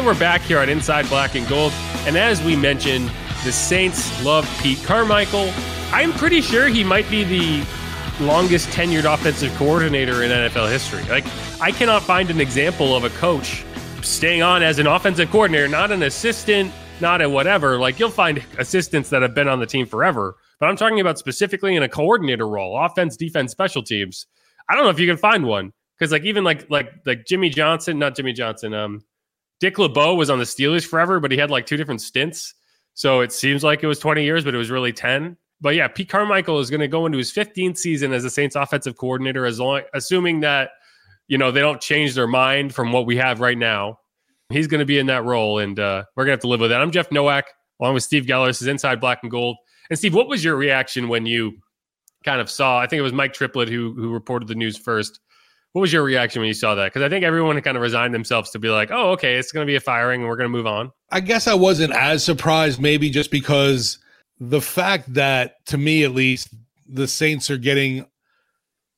And we're back here on Inside Black and Gold. And as we mentioned, the Saints love Pete Carmichael. I'm pretty sure he might be the longest tenured offensive coordinator in NFL history. Like, I cannot find an example of a coach staying on as an offensive coordinator, not an assistant, not a whatever. Like, you'll find assistants that have been on the team forever, but I'm talking about specifically in a coordinator role, offense, defense, special teams. I don't know if you can find one because, like, even like like like Jimmy Johnson, not Jimmy Johnson, um, Dick LeBeau was on the Steelers forever, but he had like two different stints. So it seems like it was 20 years, but it was really 10. But yeah, Pete Carmichael is going to go into his 15th season as the Saints offensive coordinator, as long assuming that you know they don't change their mind from what we have right now. He's going to be in that role, and uh, we're going to have to live with that. I'm Jeff Nowak, along with Steve Geller. This is Inside Black and Gold. And Steve, what was your reaction when you kind of saw? I think it was Mike Triplett who who reported the news first. What was your reaction when you saw that? Because I think everyone kind of resigned themselves to be like, "Oh, okay, it's going to be a firing, and we're going to move on." I guess I wasn't as surprised, maybe just because the fact that, to me at least, the Saints are getting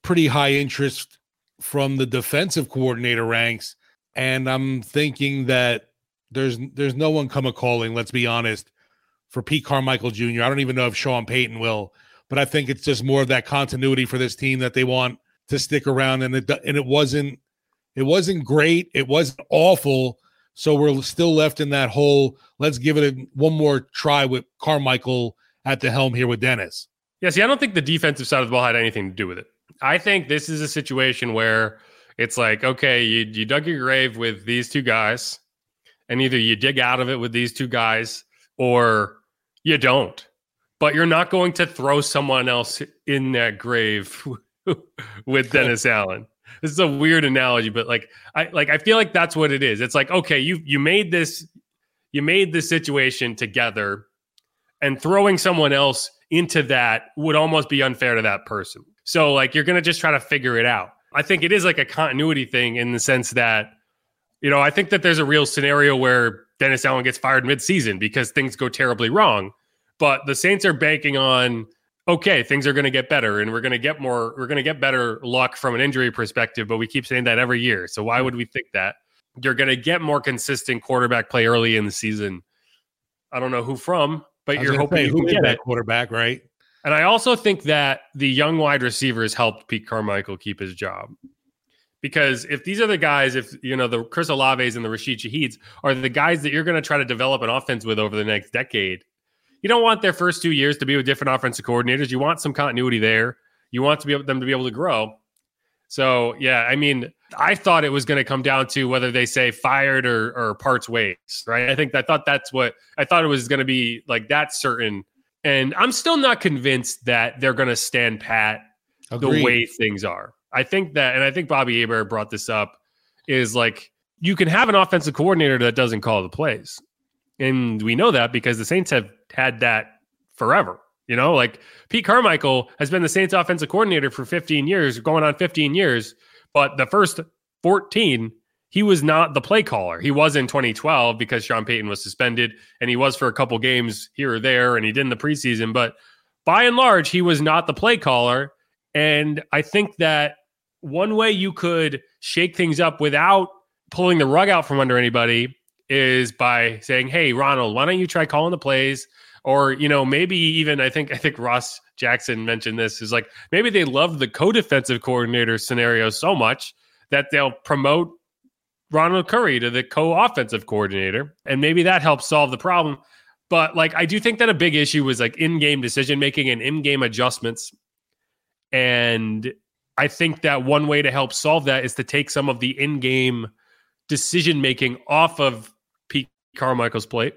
pretty high interest from the defensive coordinator ranks, and I'm thinking that there's there's no one come a calling. Let's be honest, for Pete Carmichael Jr. I don't even know if Sean Payton will, but I think it's just more of that continuity for this team that they want to stick around. And it and it wasn't it wasn't great. It wasn't awful. So we're still left in that hole. Let's give it a, one more try with Carmichael at the helm here with Dennis. Yeah, see, I don't think the defensive side of the ball had anything to do with it. I think this is a situation where it's like, okay, you you dug your grave with these two guys, and either you dig out of it with these two guys or you don't. But you're not going to throw someone else in that grave with Dennis Allen. This is a weird analogy, but like I like I feel like that's what it is. It's like, okay, you you made this you made this situation together and throwing someone else into that would almost be unfair to that person. So like you're to just try to figure it out. I think it is like a continuity thing in the sense that you know, I think that there's a real scenario where Dennis Allen gets fired mid-season because things go terribly wrong. But the Saints are banking on okay, things are going to get better and we're going to get more, we're going to get better luck from an injury perspective. But we keep saying that every year. So why would we think that? You're going to get more consistent quarterback play early in the season. I don't know who from, but you're hoping say, can get that quarterback, right? And I also think that the young wide receivers helped Pete Carmichael keep his job. Because if these are the guys, if you know the Chris Olaves and the Rashid Shaheeds are the guys that you're going to try to develop an offense with over the next decade, you don't want their first two years to be with different offensive coordinators. You want some continuity there. You want to be able, them to be able to grow. So yeah, I mean, I thought it was going to come down to whether they say fired or, or parts ways, right? I think I thought that's what I thought it was going to be like that certain. And I'm still not convinced that they're going to stand pat Agreed. the way things are. I think that, and I think Bobby Hebert brought this up, is like you can have an offensive coordinator that doesn't call the plays. And we know that because the Saints have had that forever. You know, like Pete Carmichael has been the Saints offensive coordinator for 15 years, going on 15 years. But the first 14, he was not the play caller. He was in 2012 because Sean Payton was suspended, and he was for a couple games here or there, and he did in the preseason. But by and large, he was not the play caller. And I think that one way you could shake things up without pulling the rug out from under anybody is by saying, "Hey, Ronald, why don't you try calling the plays?" Or you know, maybe even I think I think Ross Jackson mentioned this is like maybe they love the co-defensive coordinator scenario so much that they'll promote Ronald Curry to the co-offensive coordinator, and maybe that helps solve the problem. But like, I do think that a big issue was like in-game decision making and in-game adjustments, and I think that one way to help solve that is to take some of the in-game decision making off of Pete Carmichael's plate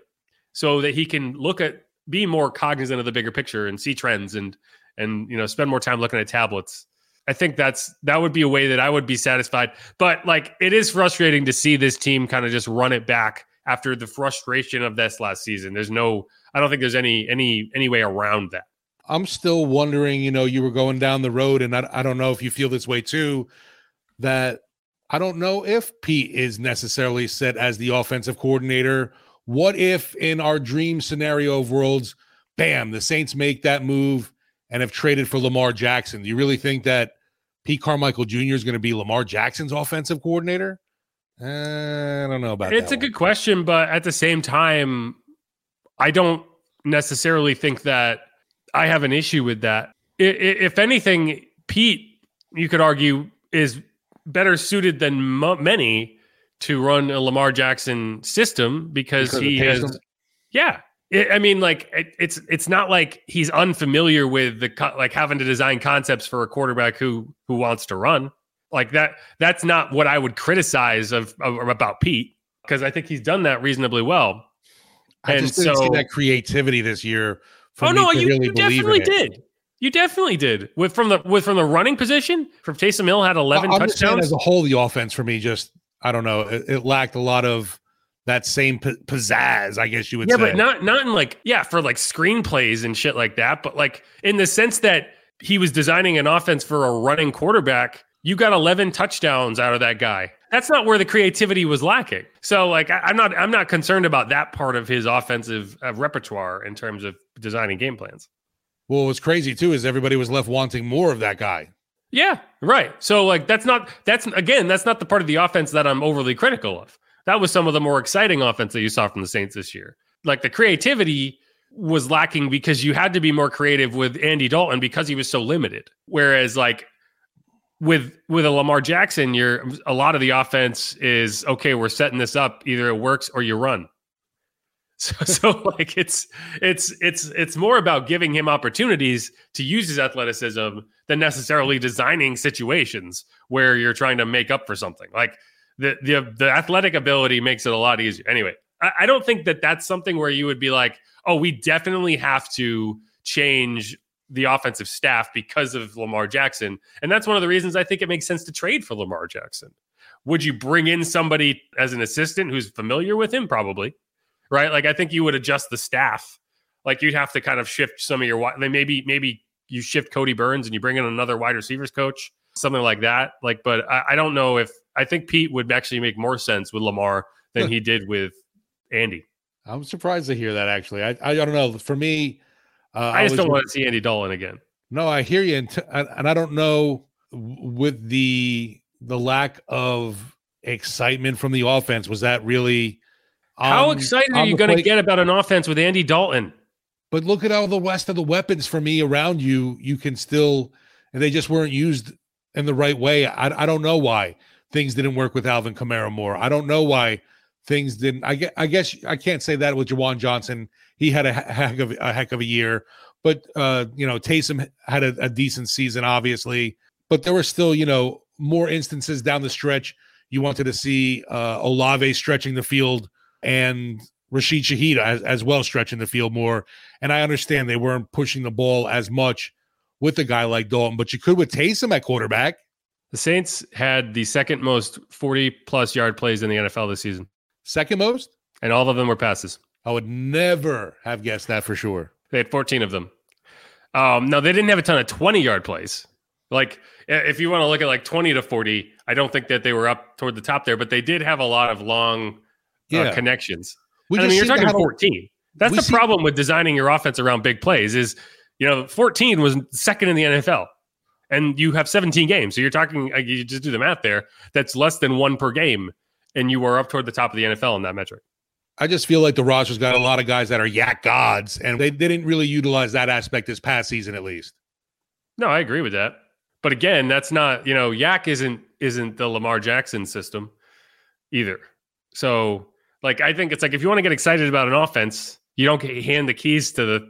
so that he can look at be more cognizant of the bigger picture and see trends and and you know spend more time looking at tablets. I think that's that would be a way that I would be satisfied. But like it is frustrating to see this team kind of just run it back after the frustration of this last season. There's no I don't think there's any any any way around that. I'm still wondering, you know, you were going down the road and I, I don't know if you feel this way too that I don't know if Pete is necessarily set as the offensive coordinator. What if in our dream scenario of worlds, bam, the Saints make that move and have traded for Lamar Jackson? Do you really think that Pete Carmichael Jr. is going to be Lamar Jackson's offensive coordinator? Uh, I don't know about it's a one. good question, but at the same time, I don't necessarily think that I have an issue with that. If anything, Pete, you could argue, is better suited than many to run a Lamar Jackson system because, Because he has, yeah. I I mean, like it, it's it's not like he's unfamiliar with the co- like having to design concepts for a quarterback who who wants to run like that. That's not what I would criticize of, of about Pete because I think he's done that reasonably well. I and just didn't see so- that creativity this year. For oh no, you, really you definitely did. You definitely did. With from the with from the running position, from Taysom Hill had eleven touchdowns. as a whole, the offense for me just I don't know. It, it lacked a lot of that same p- pizzazz, I guess you would say. yeah, say. but not not in like yeah for like screenplays and shit like that. But like in the sense that he was designing an offense for a running quarterback. You got eleven touchdowns out of that guy. That's not where the creativity was lacking. So like I, I'm not I'm not concerned about that part of his offensive uh, repertoire in terms of designing game plans. Well, what's crazy too is everybody was left wanting more of that guy. Yeah, right. So like that's not that's again that's not the part of the offense that I'm overly critical of. That was some of the more exciting offense that you saw from the Saints this year. Like the creativity was lacking because you had to be more creative with Andy Dalton because he was so limited. Whereas like with with a Lamar Jackson, you're a lot of the offense is okay, we're setting this up, either it works or you run. So, so like it's it's it's it's more about giving him opportunities to use his athleticism than necessarily designing situations where you're trying to make up for something. Like the the the athletic ability makes it a lot easier. Anyway, I, I don't think that that's something where you would be like, oh, we definitely have to change the offensive staff because of Lamar Jackson, and that's one of the reasons I think it makes sense to trade for Lamar Jackson. Would you bring in somebody as an assistant who's familiar with him? Probably right? Like I think you would adjust the staff. Like you'd have to kind of shift some of your maybe maybe you shift Kodi Burns and you bring in another wide receivers coach, something like that. Like, but I, I don't know if I think Pete would actually make more sense with Lamar than he did with Andy. I'm surprised to hear that. Actually, I I don't know. For me, uh, I just was- don't want to see Andy Dalton again. No, I hear you, and, t- and and I don't know with the the lack of excitement from the offense. Was that really? How excited are you going to get about an offense with Andy Dalton? But look at all the rest of the weapons for me around you. You can still, and they just weren't used in the right way. I, I don't know why things didn't work with Alvin Kamara more. I don't know why things didn't. I guess, I guess I can't say that with Juwan Johnson. He had a heck of a heck of a year, but uh, you know Taysom had a, a decent season, obviously. But there were still, you know, more instances down the stretch. You wanted to see uh, Olave stretching the field and Rashid Shaheed as, as well stretching the field more. And I understand they weren't pushing the ball as much with a guy like Dalton, but you could with Taysom at quarterback. The Saints had the second most 40 plus yard plays in the NFL this season, Second most? and all of them were passes. I would never have guessed that for sure. They had 14 of them. Um, no, they didn't have a ton of 20 yard plays. Like, if you want to look at like 20 to 40, I don't think that they were up toward the top there, but they did have a lot of long uh, connections. We I mean, you're talking have a- 14. That's the see- problem with designing your offense around big plays is, you know, 14 was second in the NFL. And you have 17 games. So you're talking, you just do the math there. That's less than one per game. And you are up toward the top of the NFL in that metric. I just feel like the roster's got a lot of guys that are YAC gods, and they didn't really utilize that aspect this past season, at least. No, I agree with that. But again, that's not, you know, YAC isn't isn't the Lamar Jackson system either. So, like I think it's like if you want to get excited about an offense, you don't hand the keys to the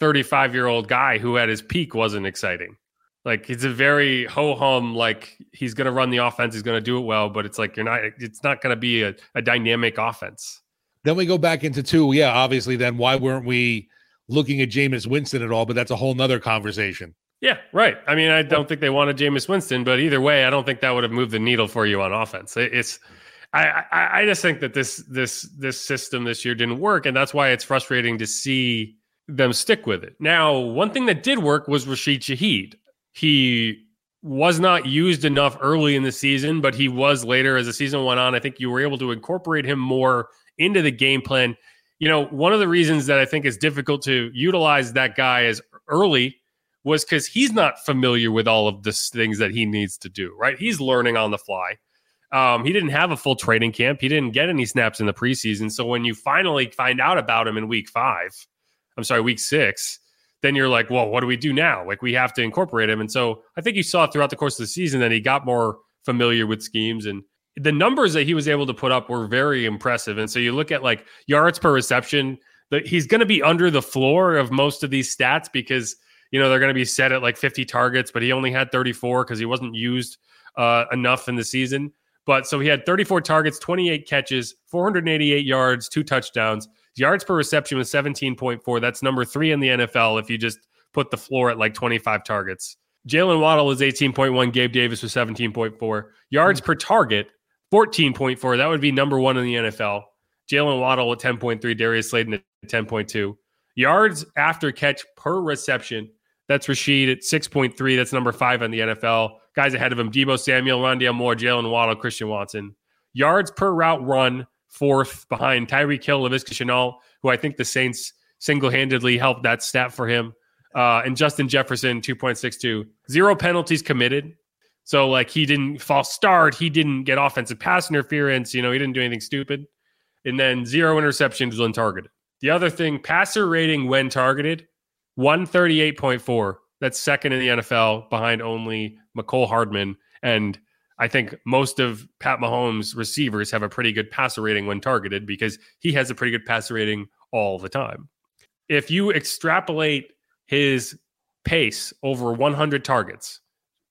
35-year-old guy who at his peak wasn't exciting. Like it's a very ho hum like he's going to run the offense, he's going to do it well, but it's like you're not it's not going to be a, a dynamic offense. Then we go back into two. Yeah, obviously, then why weren't we looking at Jameis Winston at all? But that's a whole nother conversation. Yeah, right. I mean, I don't think they wanted Jameis Winston, but either way, I don't think that would have moved the needle for you on offense. It- It's, I, I, just think that this, this, this system this year didn't work, and that's why it's frustrating to see them stick with it. Now, one thing that did work was Rashid Shaheed. He was not used enough early in the season, but he was later as the season went on. I think you were able to incorporate him more into the game plan. You know, one of the reasons that I think is difficult to utilize that guy as early was because he's not familiar with all of the things that he needs to do, right? He's learning on the fly. Um, he didn't have a full training camp. He didn't get any snaps in the preseason. So when you finally find out about him in week five, I'm sorry, week six, then you're like, well, what do we do now? Like we have to incorporate him. And so I think you saw throughout the course of the season that he got more familiar with schemes and the numbers that he was able to put up were very impressive. And so you look at like yards per reception, that he's going to be under the floor of most of these stats because you know they're going to be set at like 50 targets, but he only had 34 because he wasn't used uh, enough in the season. But so he had 34 targets, 28 catches, 488 yards, two touchdowns. Yards per reception was 17.4. That's number three in the NFL if you just put the floor at like 25 targets. Jaylen Waddle was 18.1. Gabe Davis was 17.4. Yards hmm. per target, 14.4. That would be number one in the NFL. Jaylen Waddle at 10.3. Darius Slayton at 10.2. Yards after catch per reception. That's Rashid at 6.3. That's number five on the NFL. Guys ahead of him Deebo Samuel, Rondale Moore, Jaylen Waddle, Christian Watson. Yards per route run, fourth behind Tyreek Hill, Laviska Shenault, who I think the Saints single handedly helped that stat for him. Uh, and Justin Jefferson, 2.62. Zero penalties committed. So, like, he didn't false start. He didn't get offensive pass interference. You know, he didn't do anything stupid. And then zero interceptions when targeted. The other thing, passer rating when targeted, 138.4. That's second in the NFL behind only Mecole Hardman. And I think most of Pat Mahomes' receivers have a pretty good passer rating when targeted because he has a pretty good passer rating all the time. If you extrapolate his pace over 100 targets,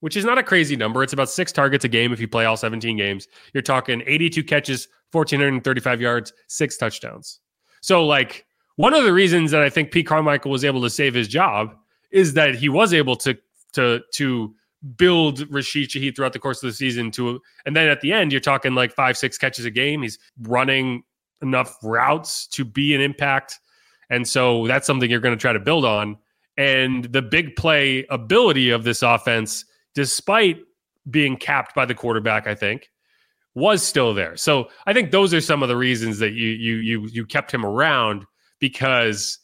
which is not a crazy number, it's about six targets a game if you play all 17 games. You're talking 82 catches, 1,435 yards, six touchdowns. So, like, one of the reasons that I think Pete Carmichael was able to save his job is that he was able to to to build Rashid Shaheed throughout the course of the season to and then at the end you're talking like five six catches a game. He's running enough routes to be an impact. And so that's something you're going to try to build on. And the big play ability of this offense despite being capped by the quarterback I think was still there. So I think those are some of the reasons that you you you you kept him around because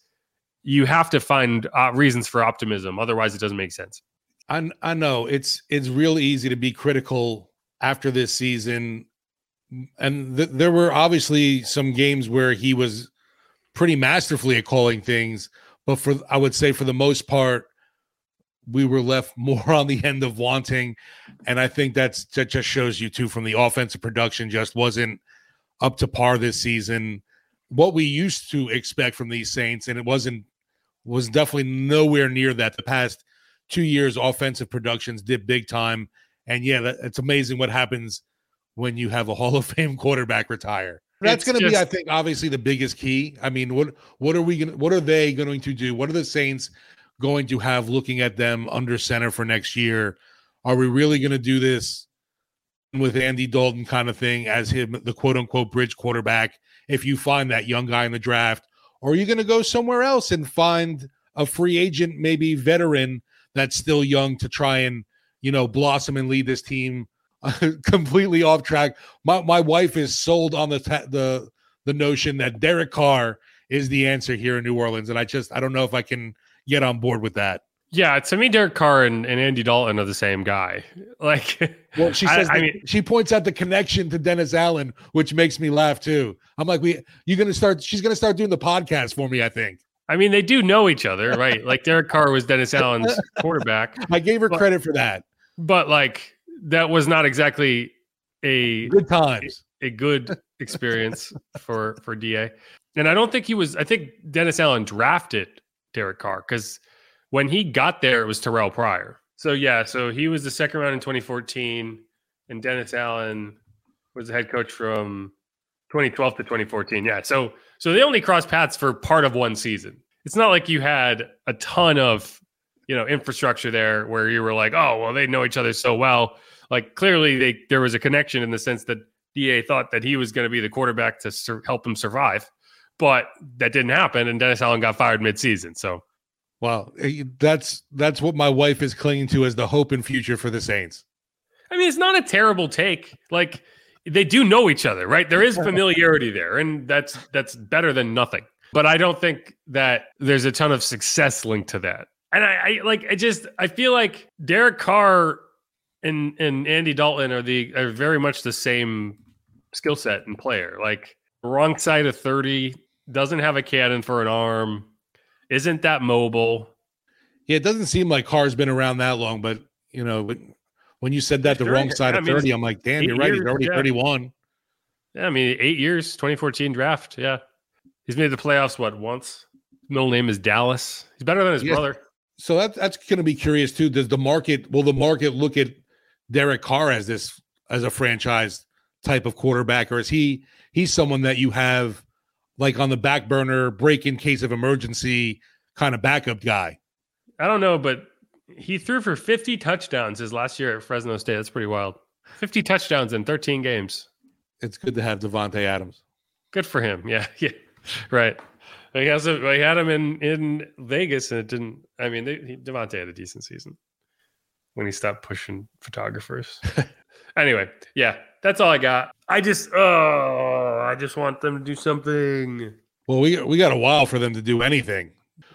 you have to find uh, reasons for optimism. Otherwise, it doesn't make sense. I I know it's it's real easy to be critical after this season, and th- there were obviously some games where he was pretty masterfully at calling things, but for I would say for the most part, we were left more on the end of wanting, and I think that's that just shows you too from the offensive production just wasn't up to par this season. What we used to expect from these Saints, and it wasn't was definitely nowhere near that. The past two years, offensive productions did big time, and yeah, that, it's amazing what happens when you have a Hall of Fame quarterback retire. That's going to be, I think, obviously the biggest key. I mean, what what are we going? What are they going to do? What are the Saints going to have looking at them under center for next year? Are we really going to do this with Andy Dalton kind of thing as him, the quote unquote bridge quarterback? If you find that young guy in the draft, or are you going to go somewhere else and find a free agent, maybe veteran that's still young to try and, you know, blossom and lead this team completely off track? My, my wife is sold on the, ta- the, the notion that Derek Carr is the answer here in New Orleans. And I just, I don't know if I can get on board with that. Yeah, to me, Derek Carr and, and Andy Dalton are the same guy. Like, well, she says, I, I mean, she points out the connection to Dennis Allen, which makes me laugh too. I'm like, we, you're gonna start. She's gonna start doing the podcast for me. I think. I mean, they do know each other, right? like Derek Carr was Dennis Allen's quarterback. I gave her but, credit for that, but like that was not exactly a good times, a, a good experience for for Da. And I don't think he was. I think Dennis Allen drafted Derek Carr because when he got there, it was Terrell Pryor. So yeah, so he was the second round in 2014, and Dennis Allen was the head coach from 2012 to 2014. Yeah, so so they only crossed paths for part of one season. It's not like you had a ton of you know infrastructure there where you were like, oh well, they know each other so well. Like clearly, they there was a connection in the sense that Da thought that he was going to be the quarterback to sur- help him survive, but that didn't happen, and Dennis Allen got fired midseason. So Wow, eh, that's that's what my wife is clinging to as the hope and future for the Saints. I mean, it's not a terrible take. Like they do know each other, right? There is familiarity there, and that's that's better than nothing. But I don't think that there's a ton of success linked to that. And I, I like I just I feel like Derek Carr and and Andy Dalton are the are very much the same skill set and player. Like wrong side of 30, doesn't have a cannon for an arm, isn't that mobile. Yeah, it doesn't seem like Carr's been around that long, but you know, when you said that the wrong side of 30, I'm like, damn, you're right. He's already yeah. 31. Yeah, I mean, eight years, 2014 draft. Yeah. He's made the playoffs, what, once? Middle name is Dallas. He's better than his yeah. brother. So that, that's going to be curious too. Does the market, will the market look at Derek Carr as this, as a franchise type of quarterback, or is he, he's someone that you have like on the back burner, break in case of emergency kind of backup guy? I don't know, but he threw for 50 touchdowns his last year at Fresno State. That's pretty wild. 50 touchdowns in 13 games. It's good to have Davante Adams. Good for him. Yeah, yeah, right. He has a, he had him in in Vegas, and it didn't. I mean, they, he, Davante had a decent season when he stopped pushing photographers. anyway, yeah, that's all I got. I just, oh, I just want them to do something. Well, we we got a while for them to do anything.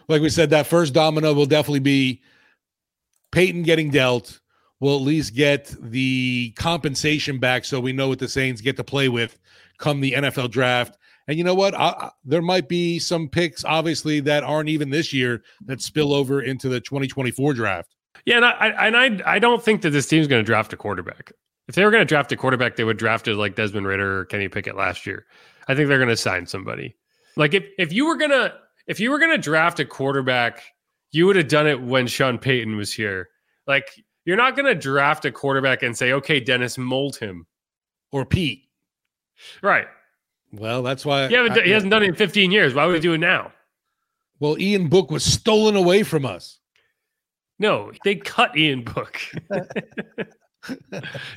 Like we said, that first domino will definitely be Peyton getting dealt. We'll at least get the compensation back so we know what the Saints get to play with come the NFL draft. And you know what? I, there might be some picks, obviously, that aren't even this year that spill over into the 2024 draft. Yeah, and I and I I don't think that this team's going to draft a quarterback. If they were going to draft a quarterback, they would draft it like Desmond Ridder or Kenny Pickett last year. I think they're going to sign somebody. Like if if you were gonna if you were gonna draft a quarterback you would have done it when Sean Payton was here. Like, you're not going to draft a quarterback and say, okay, Dennis, mold him. Or Pete. Right. Well, that's why. Yeah, I, he hasn't done it in 15 years. Why would he do it now? Well, Ian Book was stolen away from us. No, they cut Ian Book.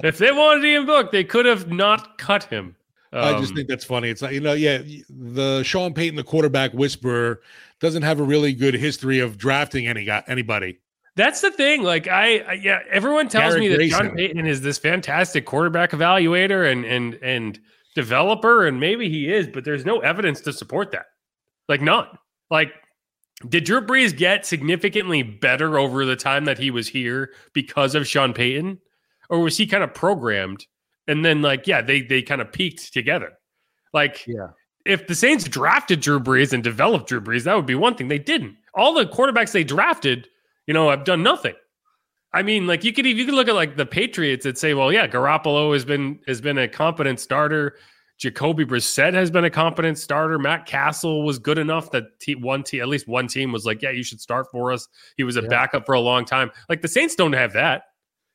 if they wanted Ian Book, they could have not cut him. Um, I just um, think that's funny. It's like, you know, yeah, the Sean Payton, the quarterback whisperer, doesn't have a really good history of drafting any anybody. That's the thing. Like I, I yeah, everyone tells Garrett me that Grayson. John Payton is this fantastic quarterback evaluator and and and developer, and maybe he is, but there's no evidence to support that. Like none. Like, did Drew Brees get significantly better over the time that he was here because of Sean Payton, or was he kind of programmed? And then like, yeah, they they kind of peaked together. Like, yeah, if the Saints drafted Drew Brees and developed Drew Brees, that would be one thing. They didn't. All the quarterbacks they drafted, you know, have done nothing. I mean, like you could you could look at like the Patriots and say, well, yeah, Garoppolo has been has been a competent starter. Jacoby Brissett has been a competent starter. Matt Cassel was good enough that one team, at least one team, was like, yeah, you should start for us. He was a yeah. backup for a long time. Like the Saints don't have that.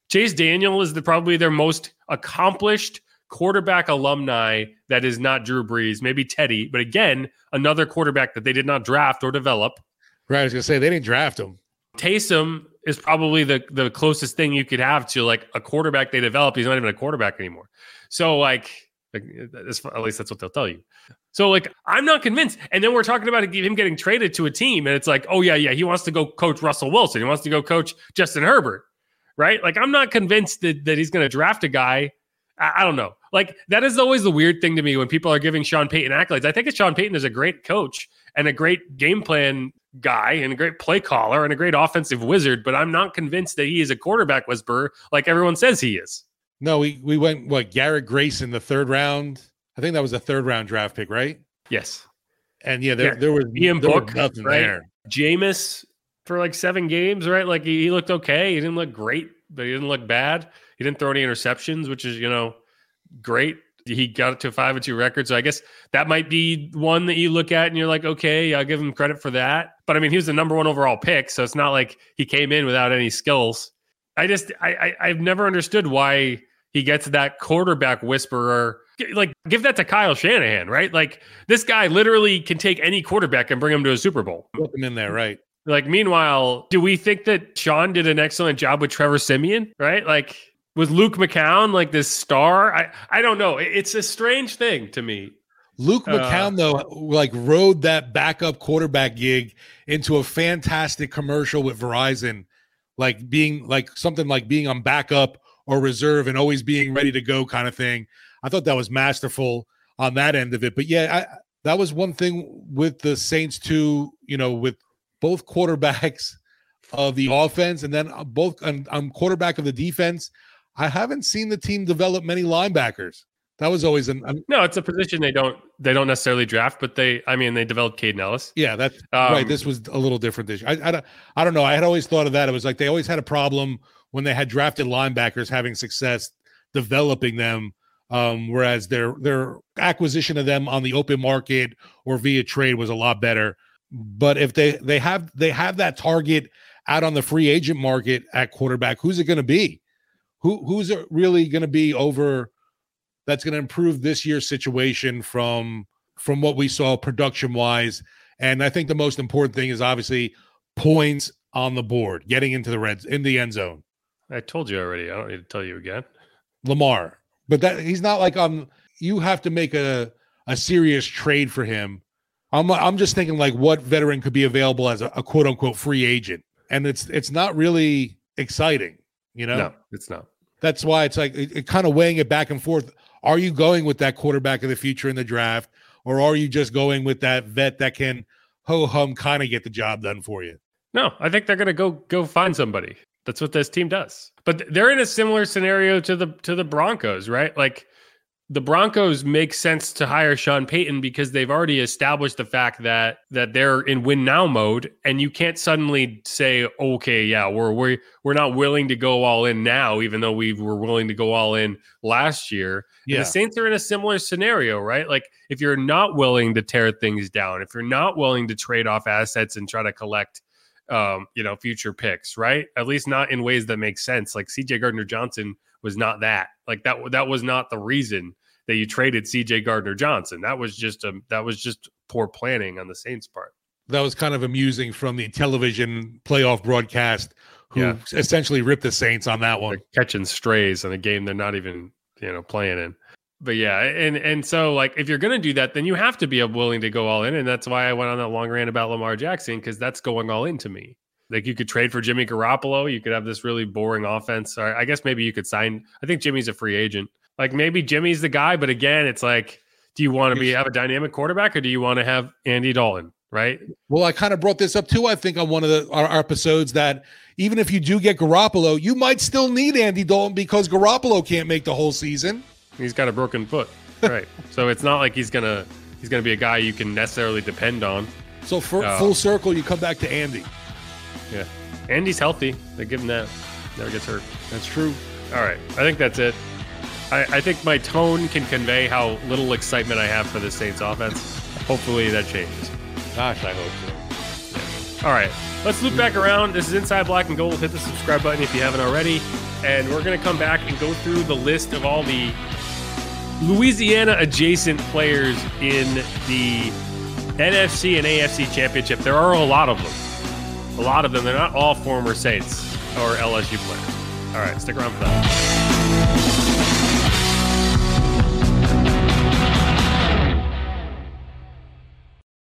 Chase Daniel is the, probably their most accomplished quarterback alumni that is not Drew Brees, maybe Teddy, but again, another quarterback that they did not draft or develop. Right. I was gonna say they didn't draft him. Taysom is probably the the closest thing you could have to like a quarterback they developed. He's not even a quarterback anymore. So like, like at least that's what they'll tell you. So like, I'm not convinced. And then we're talking about him getting traded to a team, and it's like, oh yeah, yeah, he wants to go coach Russell Wilson. He wants to go coach Justin Herbert, right? Like, I'm not convinced that that he's going to draft a guy I, I, don't know. Like that is always the weird thing to me when people are giving Sean Payton accolades. I think that Sean Payton is a great coach and a great game plan guy and a great play caller and a great offensive wizard, but I'm not convinced that he is a quarterback whisperer like everyone says he is. No, we we went what Garrett Grayson the third round. I think that was a third round draft pick, right? Yes. And yeah, there, yeah. there was Ian there Book, was nothing right? there. Jameis for like seven games, right? Like he, he looked okay. He didn't look great, but he didn't look bad. He didn't throw any interceptions, which is, you know, great. He got it to a five and two record. So I guess that might be one that you look at and you're like, okay, I'll give him credit for that. But I mean, he was the number one overall pick. So it's not like he came in without any skills. I just, I, I I've never understood why he gets that quarterback whisperer. Like, give that to Kyle Shanahan, right? Like, this guy literally can take any quarterback and bring him to a Super Bowl. Put him in there, right? Like, meanwhile, do we think that Sean did an excellent job with Trevor Siemian? right? Like, with Luke McCown like this star? I, I don't know. It's a strange thing to me. Luke uh, McCown, though, like rode that backup quarterback gig into a fantastic commercial with Verizon, like being like something like being on backup or reserve and always being ready to go kind of thing. I thought that was masterful on that end of it. But yeah, I, that was one thing with the Saints too. You know, with both quarterbacks of the offense and then both I'm quarterback of the defense. I haven't seen the team develop many linebackers. That was always an, an no. It's a position they don't they don't necessarily draft, but they I mean they developed Kaden Elliss. Yeah, that's um, right. This was a little different this year. I, I I don't know. I had always thought of that. It was like they always had a problem when they had drafted linebackers having success developing them, um, whereas their their acquisition of them on the open market or via trade was a lot better. But if they they have they have that target out on the free agent market at quarterback, who's it going to be? Who who's it really going to be over? That's going to improve this year's situation from from what we saw production wise. And I think the most important thing is obviously points on the board, getting into the reds in the end zone. I told you already. I don't need to tell you again. Lamar, but that he's not like um. You have to make a a serious trade for him. I'm I'm just thinking like what veteran could be available as a, a quote unquote free agent, and it's it's not really exciting. You know, no, it's not. That's why it's like it, it kind of weighing it back and forth. Are you going with that quarterback of the future in the draft, or are you just going with that vet that can ho hum kind of get the job done for you? No, I think they're going to go go find somebody. That's what this team does. But they're in a similar scenario to the to the Broncos, right? Like the Broncos make sense to hire Sean Payton because they've already established the fact that that they're in win now mode, and you can't suddenly say, okay, yeah, we're we're we're not willing to go all in now, even though we were willing to go all in last year. Yeah. And the Saints are in a similar scenario, right? Like if you're not willing to tear things down, if you're not willing to trade off assets and try to collect um, you know, future picks, right? At least not in ways that make sense. Like CJ Gardner Johnson was not that. Like that that was not the reason that you traded CJ Gardner Johnson. That was just a that was just poor planning on the Saints part. That was kind of amusing from the television playoff broadcast who yeah. essentially ripped the Saints on that one. They're catching strays in a game they're not even, you know, playing in but yeah, and and so like if you're gonna do that, then you have to be willing to go all in, and that's why I went on that long rant about Lamar Jackson because that's going all into me. Like you could trade for Jimmy Garoppolo, you could have this really boring offense. Or I guess maybe you could sign. I think Jimmy's a free agent. Like maybe Jimmy's the guy, but again, it's like, do you want to be have a dynamic quarterback or do you want to have Andy Dalton? Right. Well, I kind of brought this up too. I think on one of the our, our episodes that even if you do get Garoppolo, you might still need Andy Dalton because Garoppolo can't make the whole season. He's got a broken foot, right? so it's not like he's gonna he's gonna be a guy you can necessarily depend on. So for uh, full circle, you come back to Andy. Yeah, Andy's healthy. They give him that. Never gets hurt. That's true. All right, I think that's it. I, I think my tone can convey how little excitement I have for the Saints offense. Hopefully that changes. Gosh, I hope so. Yeah. All right, let's loop back around. This is Inside Black and Gold. Hit the subscribe button if you haven't already. And we're going to come back and go through the list of all the Louisiana adjacent players in the NFC and AFC championship. There are a lot of them. A lot of them. They're not all former Saints or LSU players. All right, stick around for that.